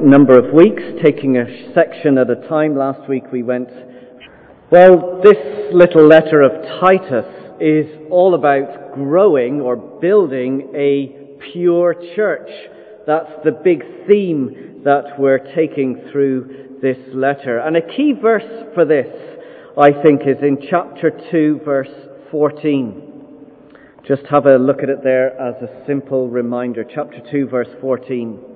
number of weeks, taking a section at a time. Last week we went, well, this little letter of Titus is all about growing or building a pure church. That's the big theme that we're taking through this letter. And a key verse for this, I think, is in chapter 2, verse 14. Just have a look at it there as a simple reminder. Chapter 2, verse 14.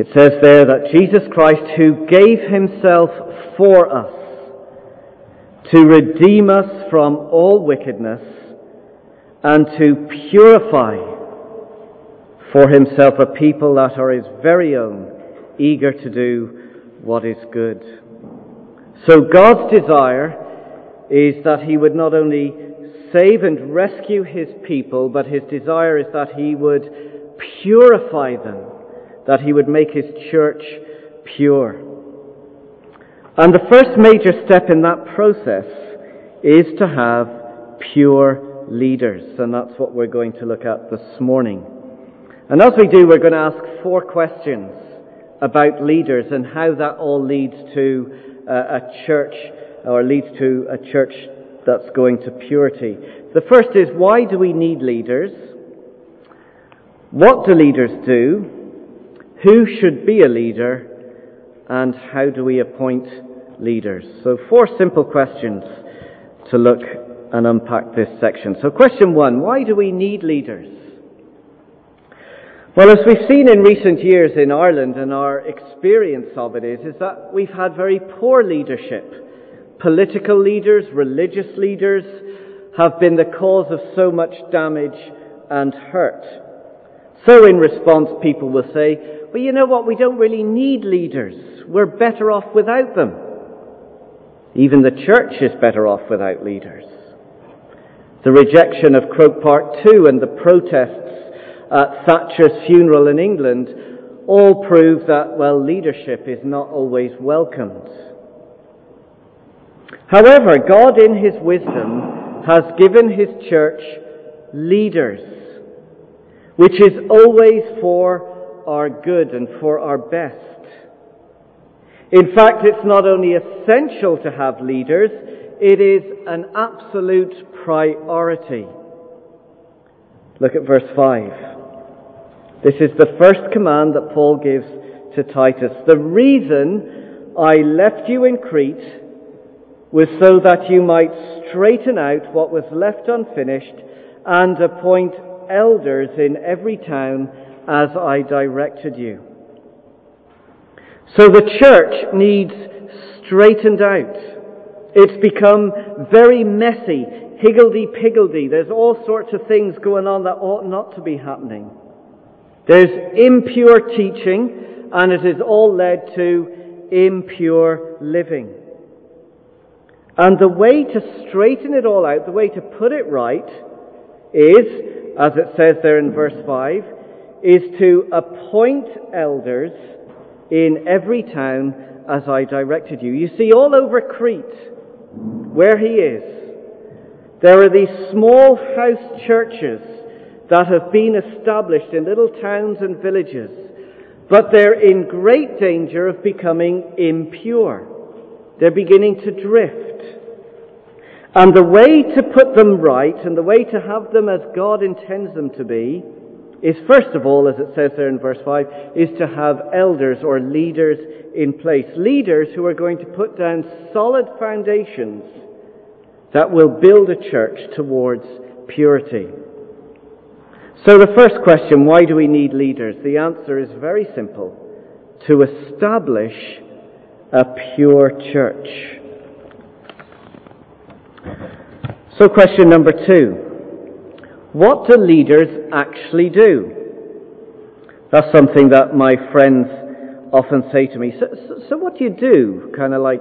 It says there that Jesus Christ, who gave himself for us to redeem us from all wickedness and to purify for himself a people that are his very own, eager to do what is good. So God's desire is that he would not only save and rescue his people, but his desire is that he would purify them that he would make his church pure. And the first major step in that process is to have pure leaders. And that's what we're going to look at this morning. And as we do, we're going to ask four questions about leaders and how that all leads to uh, a church or leads to a church that's going to purity. The first is why do we need leaders? What do leaders do? Who should be a leader and how do we appoint leaders? So four simple questions to look and unpack this section. So question one, why do we need leaders? Well, as we've seen in recent years in Ireland and our experience of it is, is that we've had very poor leadership. Political leaders, religious leaders have been the cause of so much damage and hurt. So in response, people will say, Well, you know what? We don't really need leaders. We're better off without them. Even the church is better off without leaders. The rejection of Croke Park 2 and the protests at Thatcher's funeral in England all prove that, well, leadership is not always welcomed. However, God in His wisdom has given His church leaders, which is always for our good and for our best. In fact, it's not only essential to have leaders, it is an absolute priority. Look at verse 5. This is the first command that Paul gives to Titus. The reason I left you in Crete was so that you might straighten out what was left unfinished and appoint elders in every town as I directed you. So the church needs straightened out. It's become very messy, higgledy-piggledy. There's all sorts of things going on that ought not to be happening. There's impure teaching, and it has all led to impure living. And the way to straighten it all out, the way to put it right, is, as it says there in verse 5, is to appoint elders in every town as I directed you. You see, all over Crete, where he is, there are these small house churches that have been established in little towns and villages, but they're in great danger of becoming impure. They're beginning to drift. And the way to put them right and the way to have them as God intends them to be is first of all, as it says there in verse 5, is to have elders or leaders in place. Leaders who are going to put down solid foundations that will build a church towards purity. So the first question, why do we need leaders? The answer is very simple. To establish a pure church. So question number two. What do leaders actually do? That's something that my friends often say to me. So, so, what do you do? Kind of like,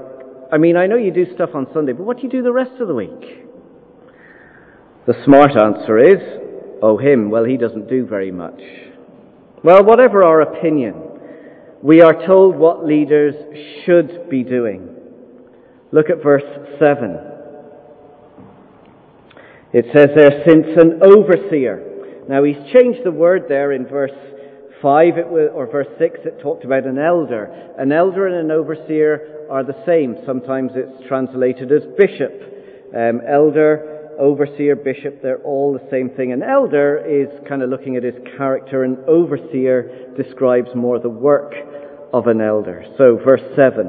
I mean, I know you do stuff on Sunday, but what do you do the rest of the week? The smart answer is, oh, him, well, he doesn't do very much. Well, whatever our opinion, we are told what leaders should be doing. Look at verse 7. It says there, since an overseer. Now he's changed the word there in verse 5 was, or verse 6 it talked about an elder. An elder and an overseer are the same. Sometimes it's translated as bishop. Um, elder, overseer, bishop, they're all the same thing. An elder is kind of looking at his character. An overseer describes more the work of an elder. So verse 7.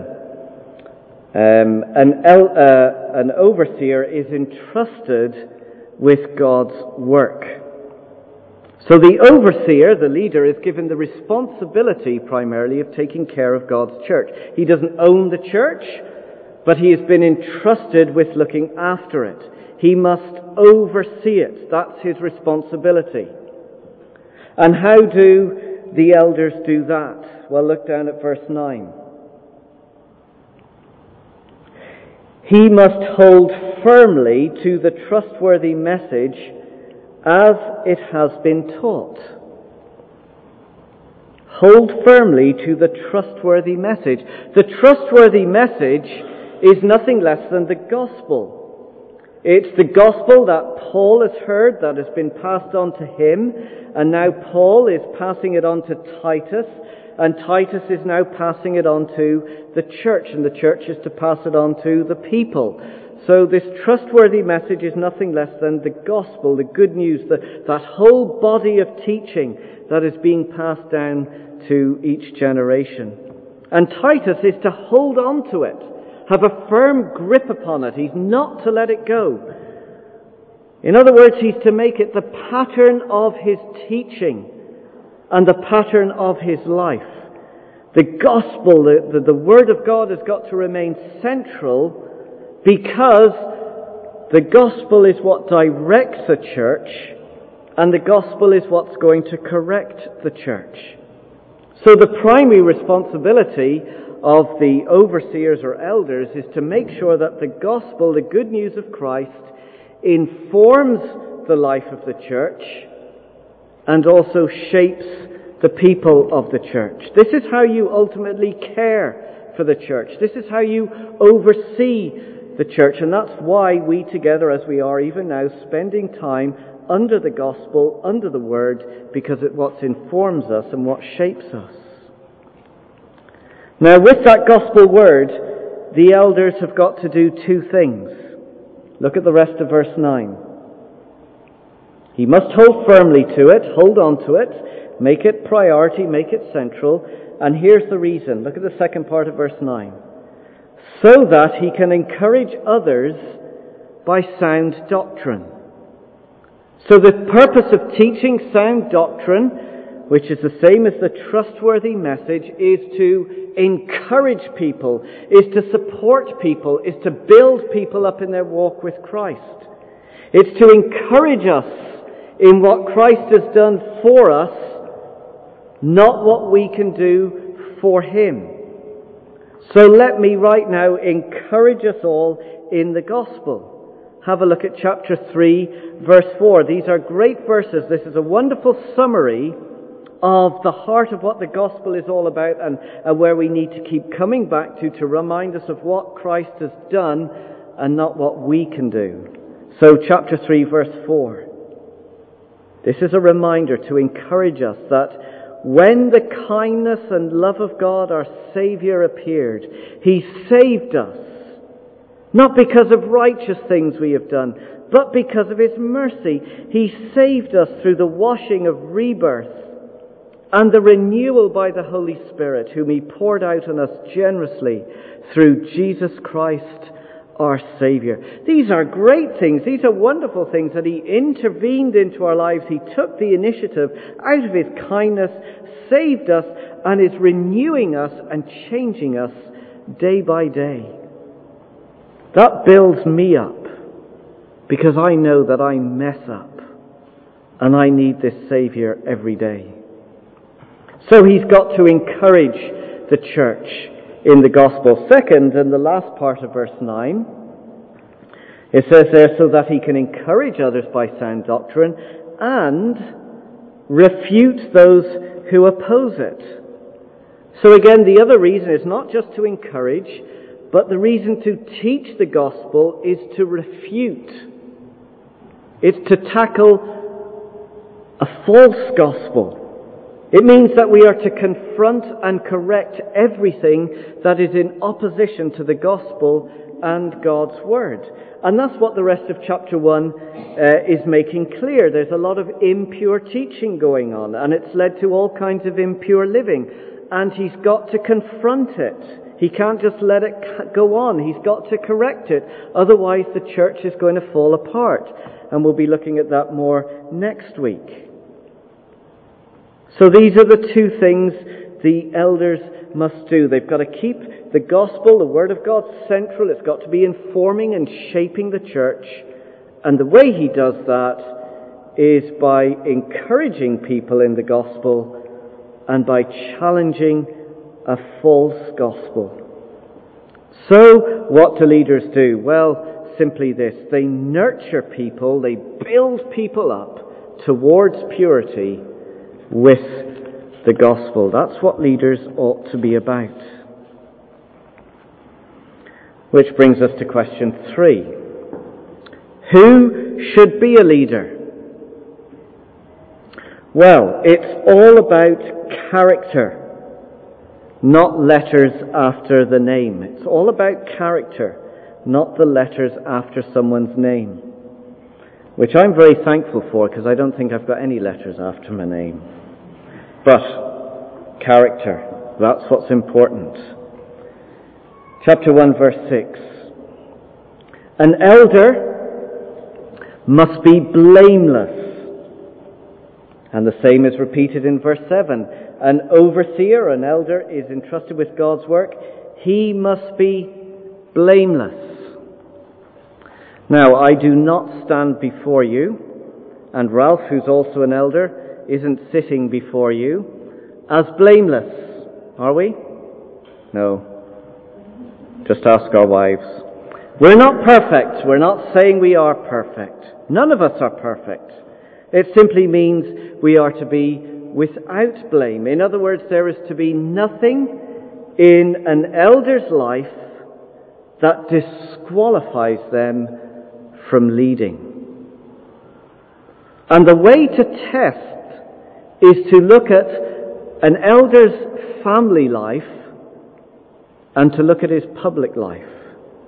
Um, an, el- uh, an overseer is entrusted with God's work. So the overseer, the leader, is given the responsibility primarily of taking care of God's church. He doesn't own the church, but he has been entrusted with looking after it. He must oversee it. That's his responsibility. And how do the elders do that? Well, look down at verse 9. He must hold firmly to the trustworthy message as it has been taught. Hold firmly to the trustworthy message. The trustworthy message is nothing less than the gospel. It's the gospel that Paul has heard that has been passed on to him, and now Paul is passing it on to Titus, and Titus is now passing it on to the church, and the church is to pass it on to the people. So this trustworthy message is nothing less than the gospel, the good news, the, that whole body of teaching that is being passed down to each generation. And Titus is to hold on to it, have a firm grip upon it. He's not to let it go. In other words, he's to make it the pattern of his teaching and the pattern of his life. The gospel, the, the, the word of God has got to remain central because the gospel is what directs a church and the gospel is what's going to correct the church. So the primary responsibility of the overseers or elders is to make sure that the gospel, the good news of Christ, informs the life of the church and also shapes the people of the church. This is how you ultimately care for the church. This is how you oversee the church. And that's why we together, as we are even now, spending time under the gospel, under the word, because it what informs us and what shapes us. Now, with that gospel word, the elders have got to do two things. Look at the rest of verse 9. He must hold firmly to it, hold on to it, make it priority, make it central. And here's the reason. Look at the second part of verse 9 so that he can encourage others by sound doctrine. So the purpose of teaching sound doctrine, which is the same as the trustworthy message, is to encourage people, is to support people, is to build people up in their walk with Christ. It's to encourage us in what Christ has done for us, not what we can do for Him. So let me right now encourage us all in the gospel. Have a look at chapter 3, verse 4. These are great verses. This is a wonderful summary of the heart of what the gospel is all about and, and where we need to keep coming back to to remind us of what Christ has done and not what we can do. So chapter 3, verse 4. This is a reminder to encourage us that when the kindness and love of God our Saviour appeared, He saved us, not because of righteous things we have done, but because of His mercy. He saved us through the washing of rebirth and the renewal by the Holy Spirit, whom He poured out on us generously through Jesus Christ our Saviour. These are great things. These are wonderful things that He intervened into our lives. He took the initiative out of His kindness, saved us, and is renewing us and changing us day by day. That builds me up because I know that I mess up and I need this Saviour every day. So He's got to encourage the church in the gospel. Second, in the last part of verse 9, it says there, so that he can encourage others by sound doctrine and refute those who oppose it. So again, the other reason is not just to encourage, but the reason to teach the gospel is to refute. It's to tackle a false gospel It means that we are to confront and correct everything that is in opposition to the gospel and God's word. And that's what the rest of chapter 1 uh, is making clear. There's a lot of impure teaching going on, and it's led to all kinds of impure living. And he's got to confront it. He can't just let it go on. He's got to correct it. Otherwise, the church is going to fall apart. And we'll be looking at that more next week. So these are the two things the elders must do. They've got to keep the gospel, the word of God, central. It's got to be informing and shaping the church. And the way he does that is by encouraging people in the gospel and by challenging a false gospel. So, what do leaders do? Well, simply this. They nurture people, they build people up towards purity with the gospel. That's what leaders ought to be about. Which brings us to question three. Who should be a leader? Well, it's all about character, not letters after the name. It's all about character, not the letters after someone's name. Which I'm very thankful for because I don't think I've got any letters after my name. But character, that's what's important. Chapter 1, verse 6. An elder must be blameless. And the same is repeated in verse 7. An overseer, an elder, is entrusted with God's work. He must be blameless. Now, I do not stand before you, and Ralph, who's also an elder, isn't sitting before you as blameless, are we? No. Just ask our wives. We're not perfect. We're not saying we are perfect. None of us are perfect. It simply means we are to be without blame. In other words, there is to be nothing in an elder's life that disqualifies them from leading. And the way to test is to look at an elder's family life and to look at his public life.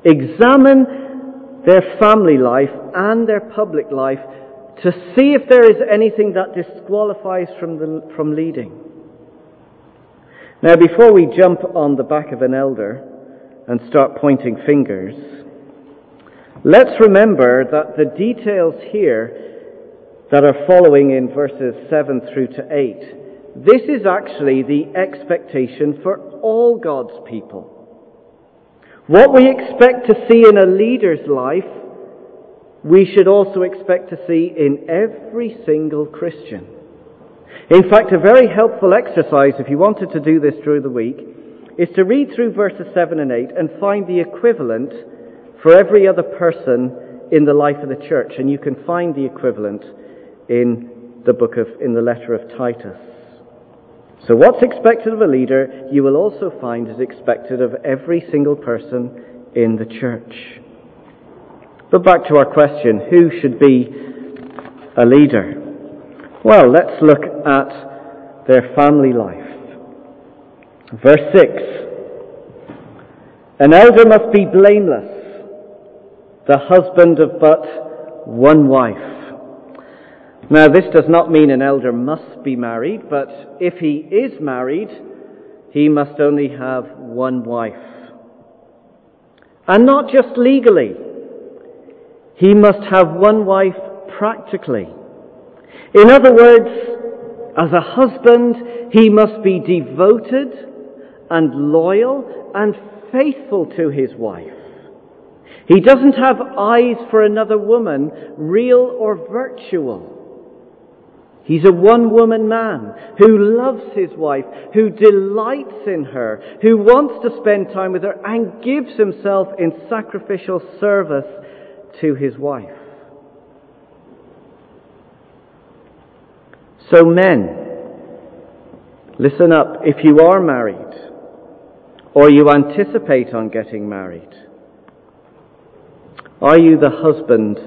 Examine their family life and their public life to see if there is anything that disqualifies from, the, from leading. Now, before we jump on the back of an elder and start pointing fingers, let's remember that the details here that are following in verses 7 through to 8. This is actually the expectation for all God's people. What we expect to see in a leader's life, we should also expect to see in every single Christian. In fact, a very helpful exercise, if you wanted to do this through the week, is to read through verses 7 and 8 and find the equivalent for every other person in the life of the church. And you can find the equivalent in the book of, in the letter of Titus. So what's expected of a leader, you will also find is expected of every single person in the church. But back to our question, who should be a leader? Well, let's look at their family life. Verse 6. An elder must be blameless, the husband of but one wife now, this does not mean an elder must be married, but if he is married, he must only have one wife. And not just legally. He must have one wife practically. In other words, as a husband, he must be devoted and loyal and faithful to his wife. He doesn't have eyes for another woman, real or virtual. He's a one woman man who loves his wife, who delights in her, who wants to spend time with her and gives himself in sacrificial service to his wife. So, men, listen up. If you are married, or you anticipate on getting married, are you the husband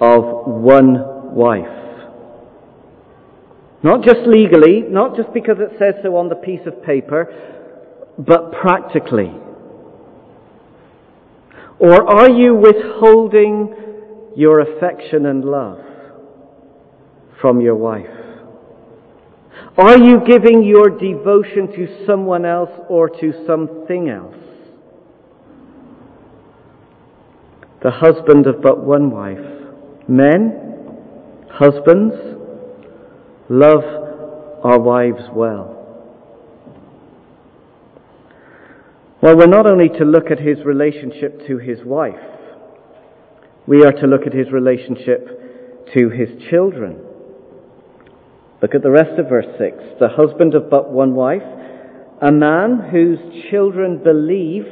of one wife? Not just legally, not just because it says so on the piece of paper, but practically. Or are you withholding your affection and love from your wife? Are you giving your devotion to someone else or to something else? The husband of but one wife. Men, husbands, love our wives well. Well, we're not only to look at his relationship to his wife, we are to look at his relationship to his children. Look at the rest of verse 6. The husband of but one wife, a man whose children believe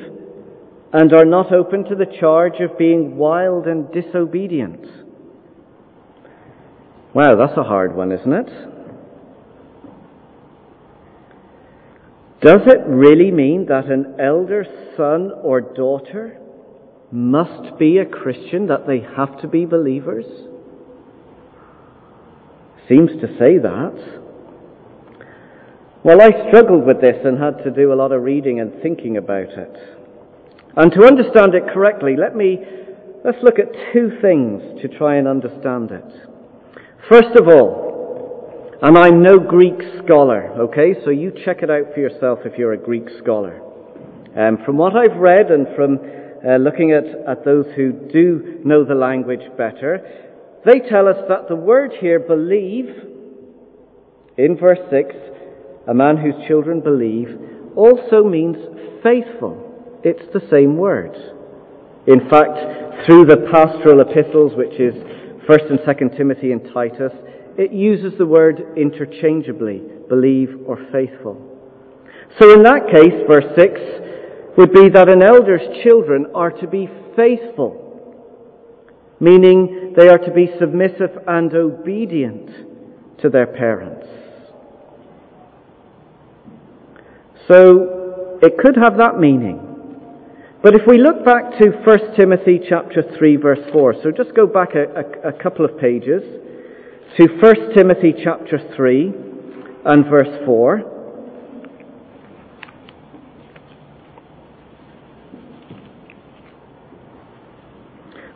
and are not open to the charge of being wild and disobedient. Wow, that's a hard one, isn't it? Does it really mean that an elder son or daughter must be a Christian, that they have to be believers? Seems to say that. Well, I struggled with this and had to do a lot of reading and thinking about it. And to understand it correctly, let me, let's look at two things to try and understand it. First of all, and I'm no Greek scholar, okay? So you check it out for yourself if you're a Greek scholar. Um, from what I've read and from uh, looking at, at those who do know the language better, they tell us that the word here, believe, in verse 6, a man whose children believe, also means faithful. It's the same word. In fact, through the pastoral epistles, which is 1st and 2nd Timothy and Titus, it uses the word interchangeably, believe or faithful. So in that case, verse 6 would be that an elder's children are to be faithful, meaning they are to be submissive and obedient to their parents. So it could have that meaning. But if we look back to 1 Timothy chapter 3 verse 4, so just go back a, a, a couple of pages to 1 Timothy chapter 3 and verse 4.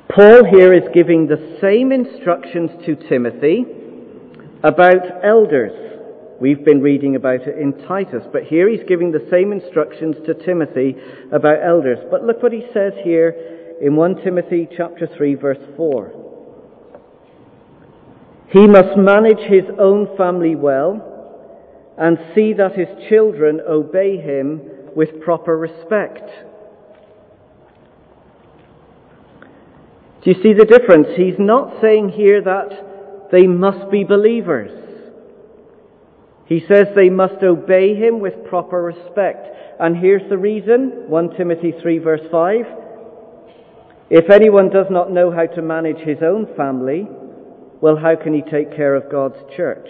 Paul here is giving the same instructions to Timothy about elders. We've been reading about it in Titus, but here he's giving the same instructions to Timothy about elders. But look what he says here in 1 Timothy chapter 3 verse 4. He must manage his own family well and see that his children obey him with proper respect. Do you see the difference? He's not saying here that they must be believers. He says they must obey him with proper respect. And here's the reason 1 Timothy 3, verse 5. If anyone does not know how to manage his own family, well, how can he take care of God's church?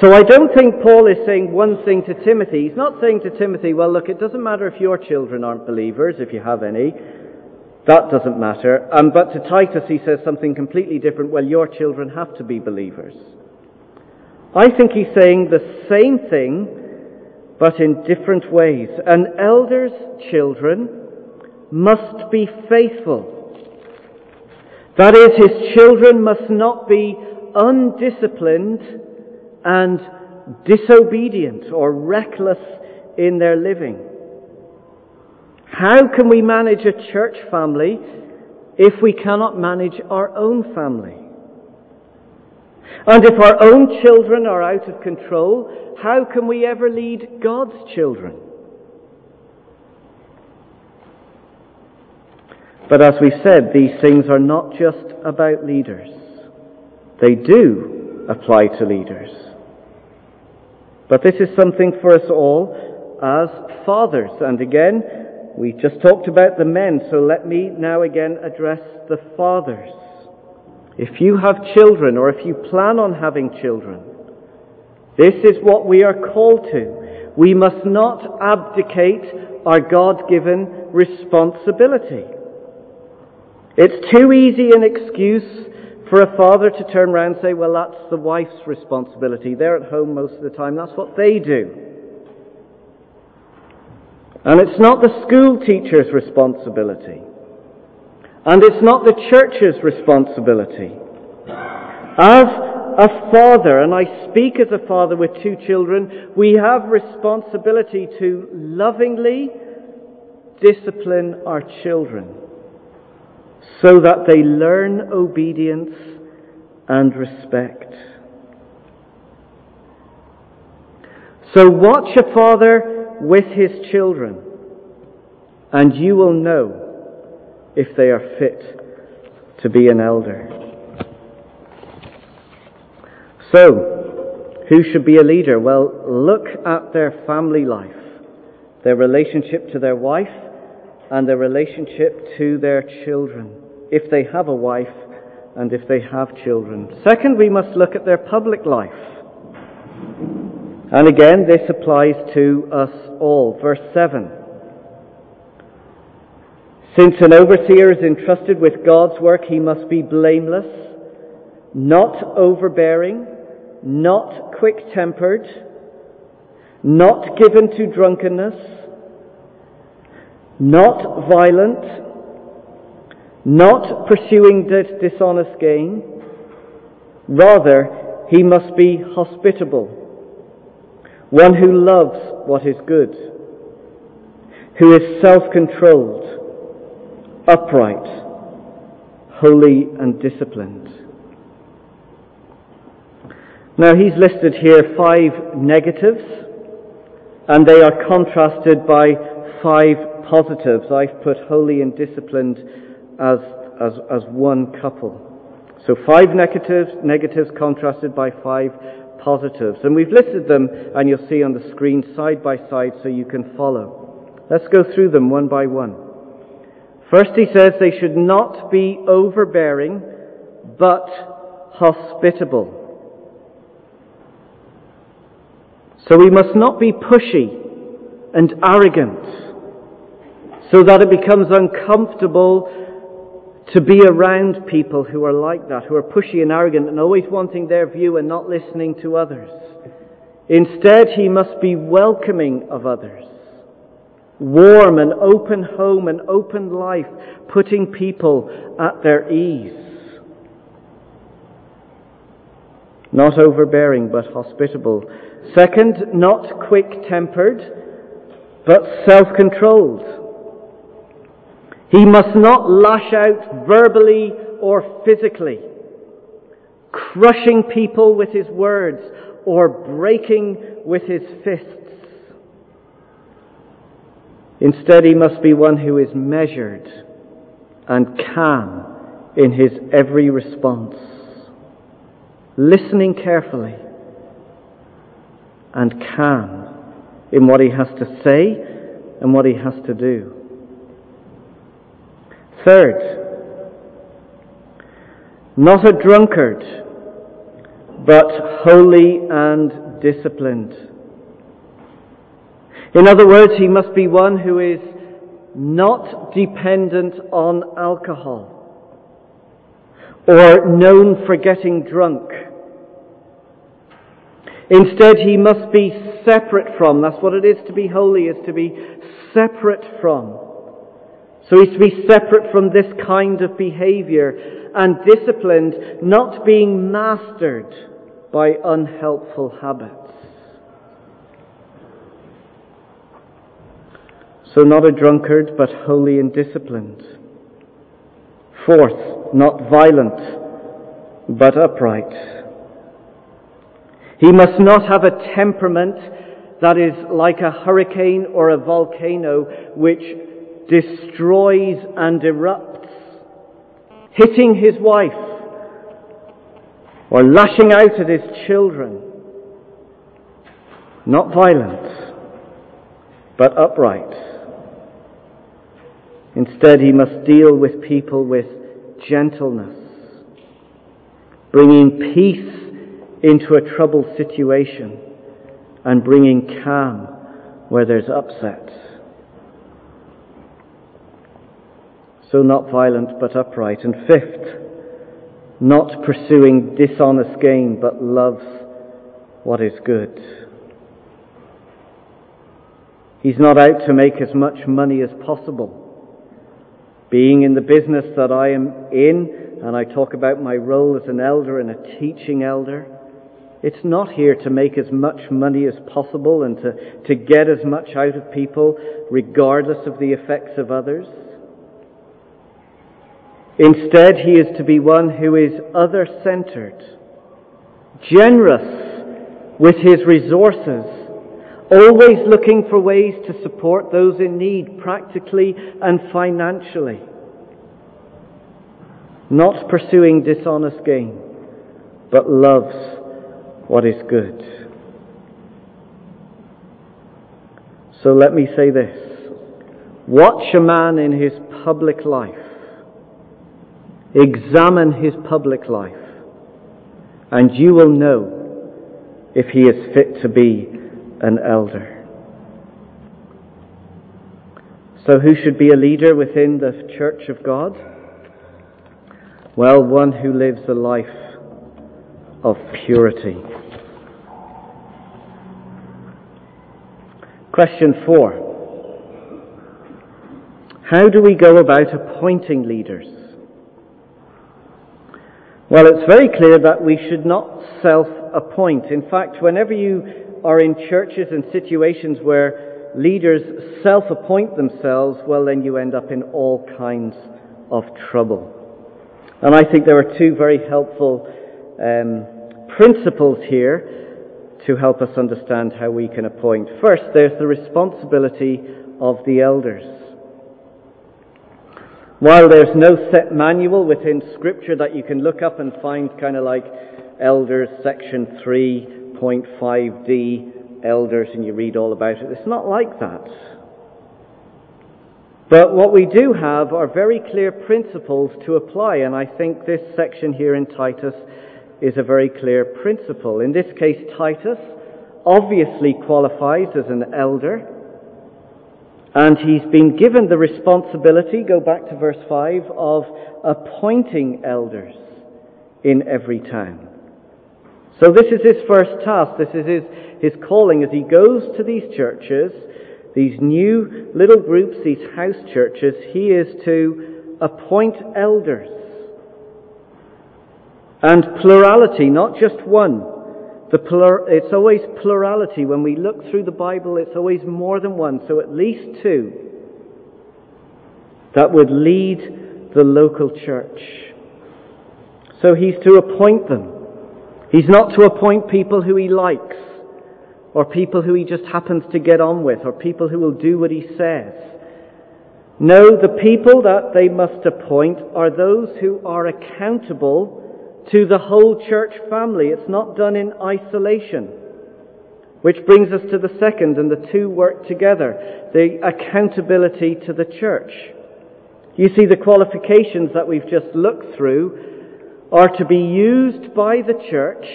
So I don't think Paul is saying one thing to Timothy. He's not saying to Timothy, well, look, it doesn't matter if your children aren't believers, if you have any. That doesn't matter. Um, but to Titus, he says something completely different. Well, your children have to be believers. I think he's saying the same thing, but in different ways. An elder's children must be faithful that is, his children must not be undisciplined and disobedient or reckless in their living. How can we manage a church family if we cannot manage our own family? And if our own children are out of control, how can we ever lead God's children? But as we said, these things are not just about leaders. They do apply to leaders. But this is something for us all as fathers. And again, we just talked about the men, so let me now again address the fathers. If you have children or if you plan on having children, this is what we are called to. We must not abdicate our God given responsibility. It's too easy an excuse for a father to turn around and say, well, that's the wife's responsibility. They're at home most of the time. That's what they do. And it's not the school teacher's responsibility. And it's not the church's responsibility. As a father, and I speak as a father with two children, we have responsibility to lovingly discipline our children so that they learn obedience and respect. So watch a father with his children, and you will know if they are fit to be an elder. So, who should be a leader? Well, look at their family life, their relationship to their wife, and their relationship to their children, if they have a wife and if they have children. Second, we must look at their public life. And again, this applies to us all. Verse 7. Since an overseer is entrusted with God's work, he must be blameless, not overbearing, not quick tempered, not given to drunkenness, not violent, not pursuing dishonest gain. Rather, he must be hospitable, one who loves what is good, who is self-controlled, upright, holy and disciplined. Now he's listed here five negatives, and they are contrasted by five positives. I've put holy and disciplined as, as, as one couple. So five negatives, negatives contrasted by five positives. And we've listed them, and you'll see on the screen side by side so you can follow. Let's go through them one by one. First, he says they should not be overbearing, but hospitable. So we must not be pushy and arrogant so that it becomes uncomfortable to be around people who are like that, who are pushy and arrogant and always wanting their view and not listening to others. Instead, he must be welcoming of others. Warm and open home and open life, putting people at their ease. Not overbearing, but hospitable. Second, not quick tempered, but self controlled. He must not lash out verbally or physically, crushing people with his words or breaking with his fists. Instead, he must be one who is measured and calm in his every response, listening carefully and calm in what he has to say and what he has to do. Third, not a drunkard, but holy and disciplined. In other words, he must be one who is not dependent on alcohol or known for getting drunk. Instead, he must be separate from. That's what it is to be holy, is to be separate from. So he's to be separate from this kind of behavior and disciplined, not being mastered by unhelpful habits. So not a drunkard, but holy and disciplined. Fourth, not violent, but upright. He must not have a temperament that is like a hurricane or a volcano which destroys and erupts, hitting his wife or lashing out at his children. Not violent, but upright. Instead, he must deal with people with gentleness, bringing peace into a troubled situation and bringing calm where there's upset. So not violent but upright. And fifth, not pursuing dishonest gain, but loves what is good. He's not out to make as much money as possible. Being in the business that I am in, and I talk about my role as an elder and a teaching elder, it's not here to make as much money as possible and to, to get as much out of people regardless of the effects of others. Instead, he is to be one who is other centered, generous with his resources, always looking for ways to support those in need practically and financially, not pursuing dishonest gain, but loves what is good. So let me say this. Watch a man in his public life. Examine his public life. And you will know if he is fit to be an elder. So who should be a leader within the church of God? Well, one who lives a life of purity. Question four. How do we go about appointing leaders? Well, it's very clear that we should not self-appoint. In fact, whenever you are in churches and situations where leaders self-appoint themselves, well, then you end up in all kinds of trouble. And I think there are two very helpful um, principles here to help us understand how we can appoint. First, there's the responsibility of the elders. While there's no set manual within Scripture that you can look up and find kind of like Elders section 3.5d, Elders, and you read all about it, it's not like that. But what we do have are very clear principles to apply, and I think this section here in Titus is a very clear principle. In this case, Titus obviously qualifies as an elder, and he's been given the responsibility, go back to verse 5, of appointing elders in every town. So this is his first task. This is his, his calling as he goes to these churches, these new little groups, these house churches. He is to appoint elders. And plurality, not just one. Plur- it's always plurality. When we look through the Bible, it's always more than one, so at least two that would lead the local church. So he's to appoint them. He's not to appoint people who he likes, or people who he just happens to get on with, or people who will do what he says. No, the people that they must appoint are those who are accountable to the whole church family. It's not done in isolation. Which brings us to the second, and the two work together. The accountability to the church. You see, the qualifications that we've just looked through are to be used by the church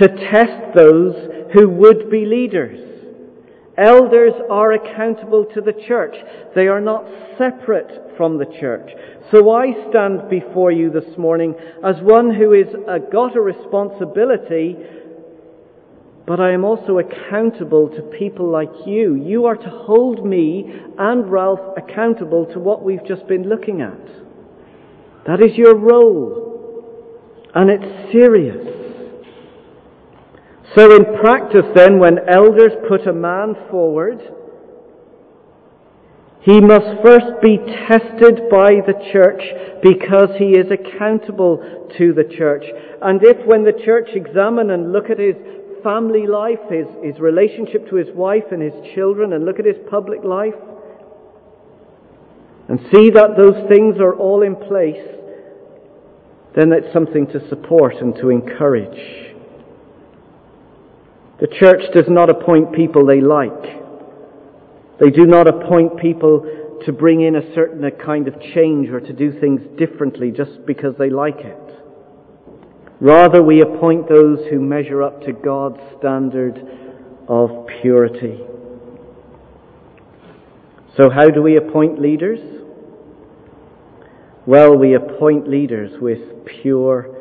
to test those who would be leaders. Elders are accountable to the church. They are not separate from the church. So I stand before you this morning as one who is uh, got a responsibility, but I am also accountable to people like you. You are to hold me and Ralph accountable to what we've just been looking at. That is your role. And it's serious. So in practice then, when elders put a man forward, he must first be tested by the church because he is accountable to the church. And if when the church examine and look at his family life, his, his relationship to his wife and his children, and look at his public life, and see that those things are all in place, then it's something to support and to encourage. The church does not appoint people they like. They do not appoint people to bring in a certain kind of change or to do things differently just because they like it. Rather, we appoint those who measure up to God's standard of purity. So, how do we appoint leaders? Well, we appoint leaders with pure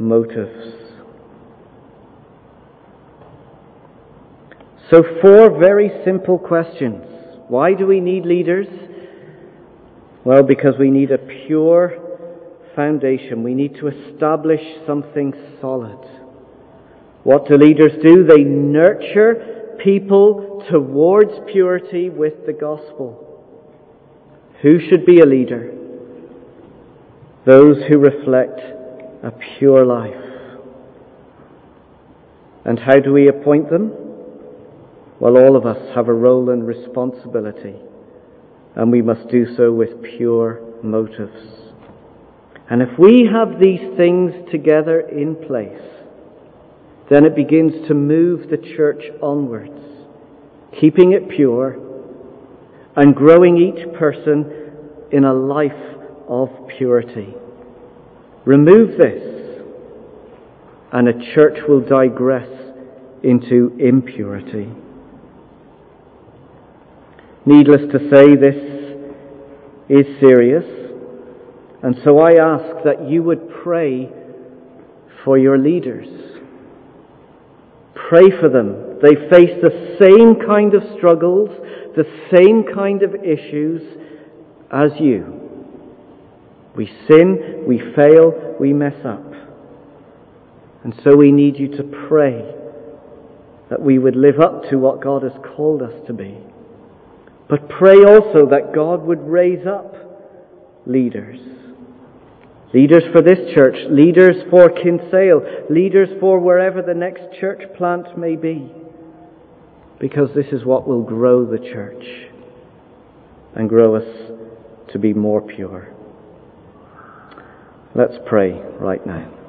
motives. So, four very simple questions. Why do we need leaders? Well, because we need a pure foundation. We need to establish something solid. What do leaders do? They nurture people towards purity with the gospel. Who should be a leader? Those who reflect a pure life. And how do we appoint them? Well, all of us have a role and responsibility, and we must do so with pure motives. And if we have these things together in place, then it begins to move the church onwards, keeping it pure and growing each person in a life of purity. Remove this, and a church will digress into impurity. Needless to say, this is serious, and so I ask that you would pray for your leaders. Pray for them. They face the same kind of struggles, the same kind of issues as you. We sin, we fail, we mess up. And so we need you to pray that we would live up to what God has called us to be. But pray also that God would raise up leaders. Leaders for this church, leaders for Kinsale, leaders for wherever the next church plant may be. Because this is what will grow the church and grow us to be more pure. Let's pray right now.